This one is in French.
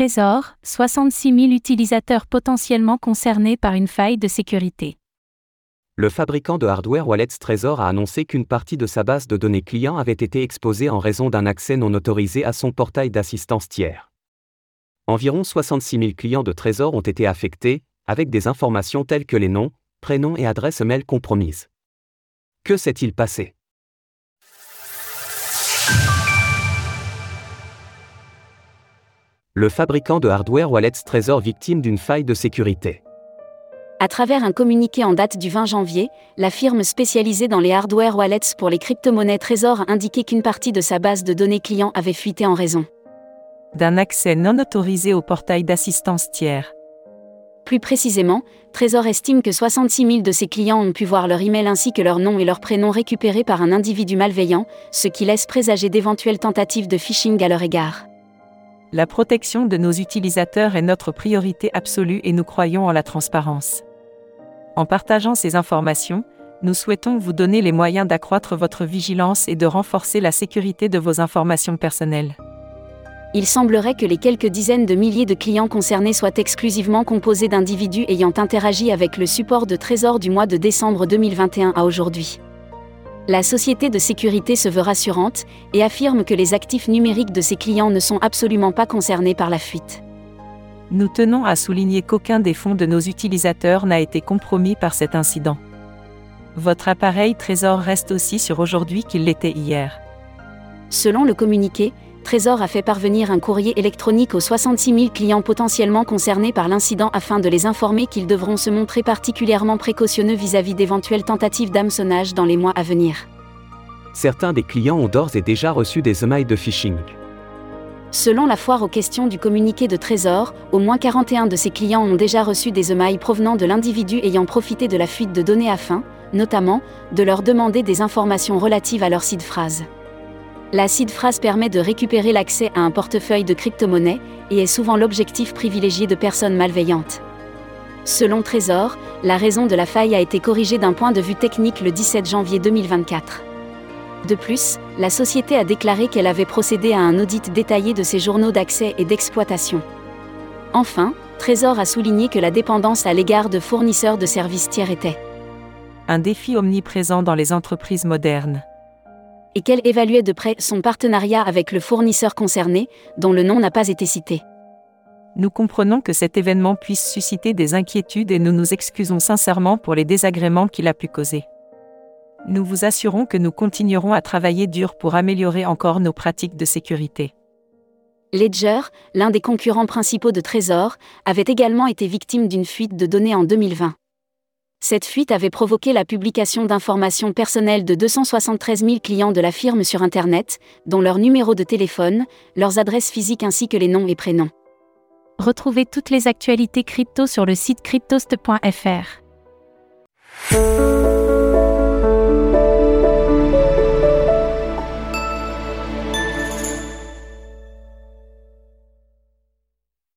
Trésor, 66 000 utilisateurs potentiellement concernés par une faille de sécurité. Le fabricant de hardware Wallets Trésor a annoncé qu'une partie de sa base de données clients avait été exposée en raison d'un accès non autorisé à son portail d'assistance tiers. Environ 66 000 clients de Trésor ont été affectés, avec des informations telles que les noms, prénoms et adresses mail compromises. Que s'est-il passé? Le fabricant de hardware Wallets Trésor victime d'une faille de sécurité. À travers un communiqué en date du 20 janvier, la firme spécialisée dans les hardware wallets pour les crypto-monnaies Trésor a indiqué qu'une partie de sa base de données clients avait fuité en raison d'un accès non autorisé au portail d'assistance tiers. Plus précisément, Trésor estime que 66 000 de ses clients ont pu voir leur email ainsi que leur nom et leur prénom récupérés par un individu malveillant, ce qui laisse présager d'éventuelles tentatives de phishing à leur égard. La protection de nos utilisateurs est notre priorité absolue et nous croyons en la transparence. En partageant ces informations, nous souhaitons vous donner les moyens d'accroître votre vigilance et de renforcer la sécurité de vos informations personnelles. Il semblerait que les quelques dizaines de milliers de clients concernés soient exclusivement composés d'individus ayant interagi avec le support de Trésor du mois de décembre 2021 à aujourd'hui. La société de sécurité se veut rassurante et affirme que les actifs numériques de ses clients ne sont absolument pas concernés par la fuite. Nous tenons à souligner qu'aucun des fonds de nos utilisateurs n'a été compromis par cet incident. Votre appareil Trésor reste aussi sur aujourd'hui qu'il l'était hier. Selon le communiqué, Trésor a fait parvenir un courrier électronique aux 66 000 clients potentiellement concernés par l'incident afin de les informer qu'ils devront se montrer particulièrement précautionneux vis-à-vis d'éventuelles tentatives d'hameçonnage dans les mois à venir. Certains des clients ont d'ores et déjà reçu des emails de phishing. Selon la foire aux questions du communiqué de Trésor, au moins 41 de ses clients ont déjà reçu des emails provenant de l'individu ayant profité de la fuite de données afin, notamment, de leur demander des informations relatives à leur site phrase. La seed phrase permet de récupérer l'accès à un portefeuille de crypto-monnaies et est souvent l'objectif privilégié de personnes malveillantes. Selon Trésor, la raison de la faille a été corrigée d'un point de vue technique le 17 janvier 2024. De plus, la société a déclaré qu'elle avait procédé à un audit détaillé de ses journaux d'accès et d'exploitation. Enfin, Trésor a souligné que la dépendance à l'égard de fournisseurs de services tiers était un défi omniprésent dans les entreprises modernes. Et qu'elle évaluait de près son partenariat avec le fournisseur concerné, dont le nom n'a pas été cité. Nous comprenons que cet événement puisse susciter des inquiétudes et nous nous excusons sincèrement pour les désagréments qu'il a pu causer nous vous assurons que nous continuerons à travailler dur pour améliorer encore nos pratiques de sécurité. Ledger, l'un des concurrents principaux de Trésor, avait également été victime d'une fuite de données en 2020. Cette fuite avait provoqué la publication d'informations personnelles de 273 000 clients de la firme sur Internet, dont leur numéro de téléphone, leurs adresses physiques ainsi que les noms et prénoms. Retrouvez toutes les actualités crypto sur le site cryptost.fr.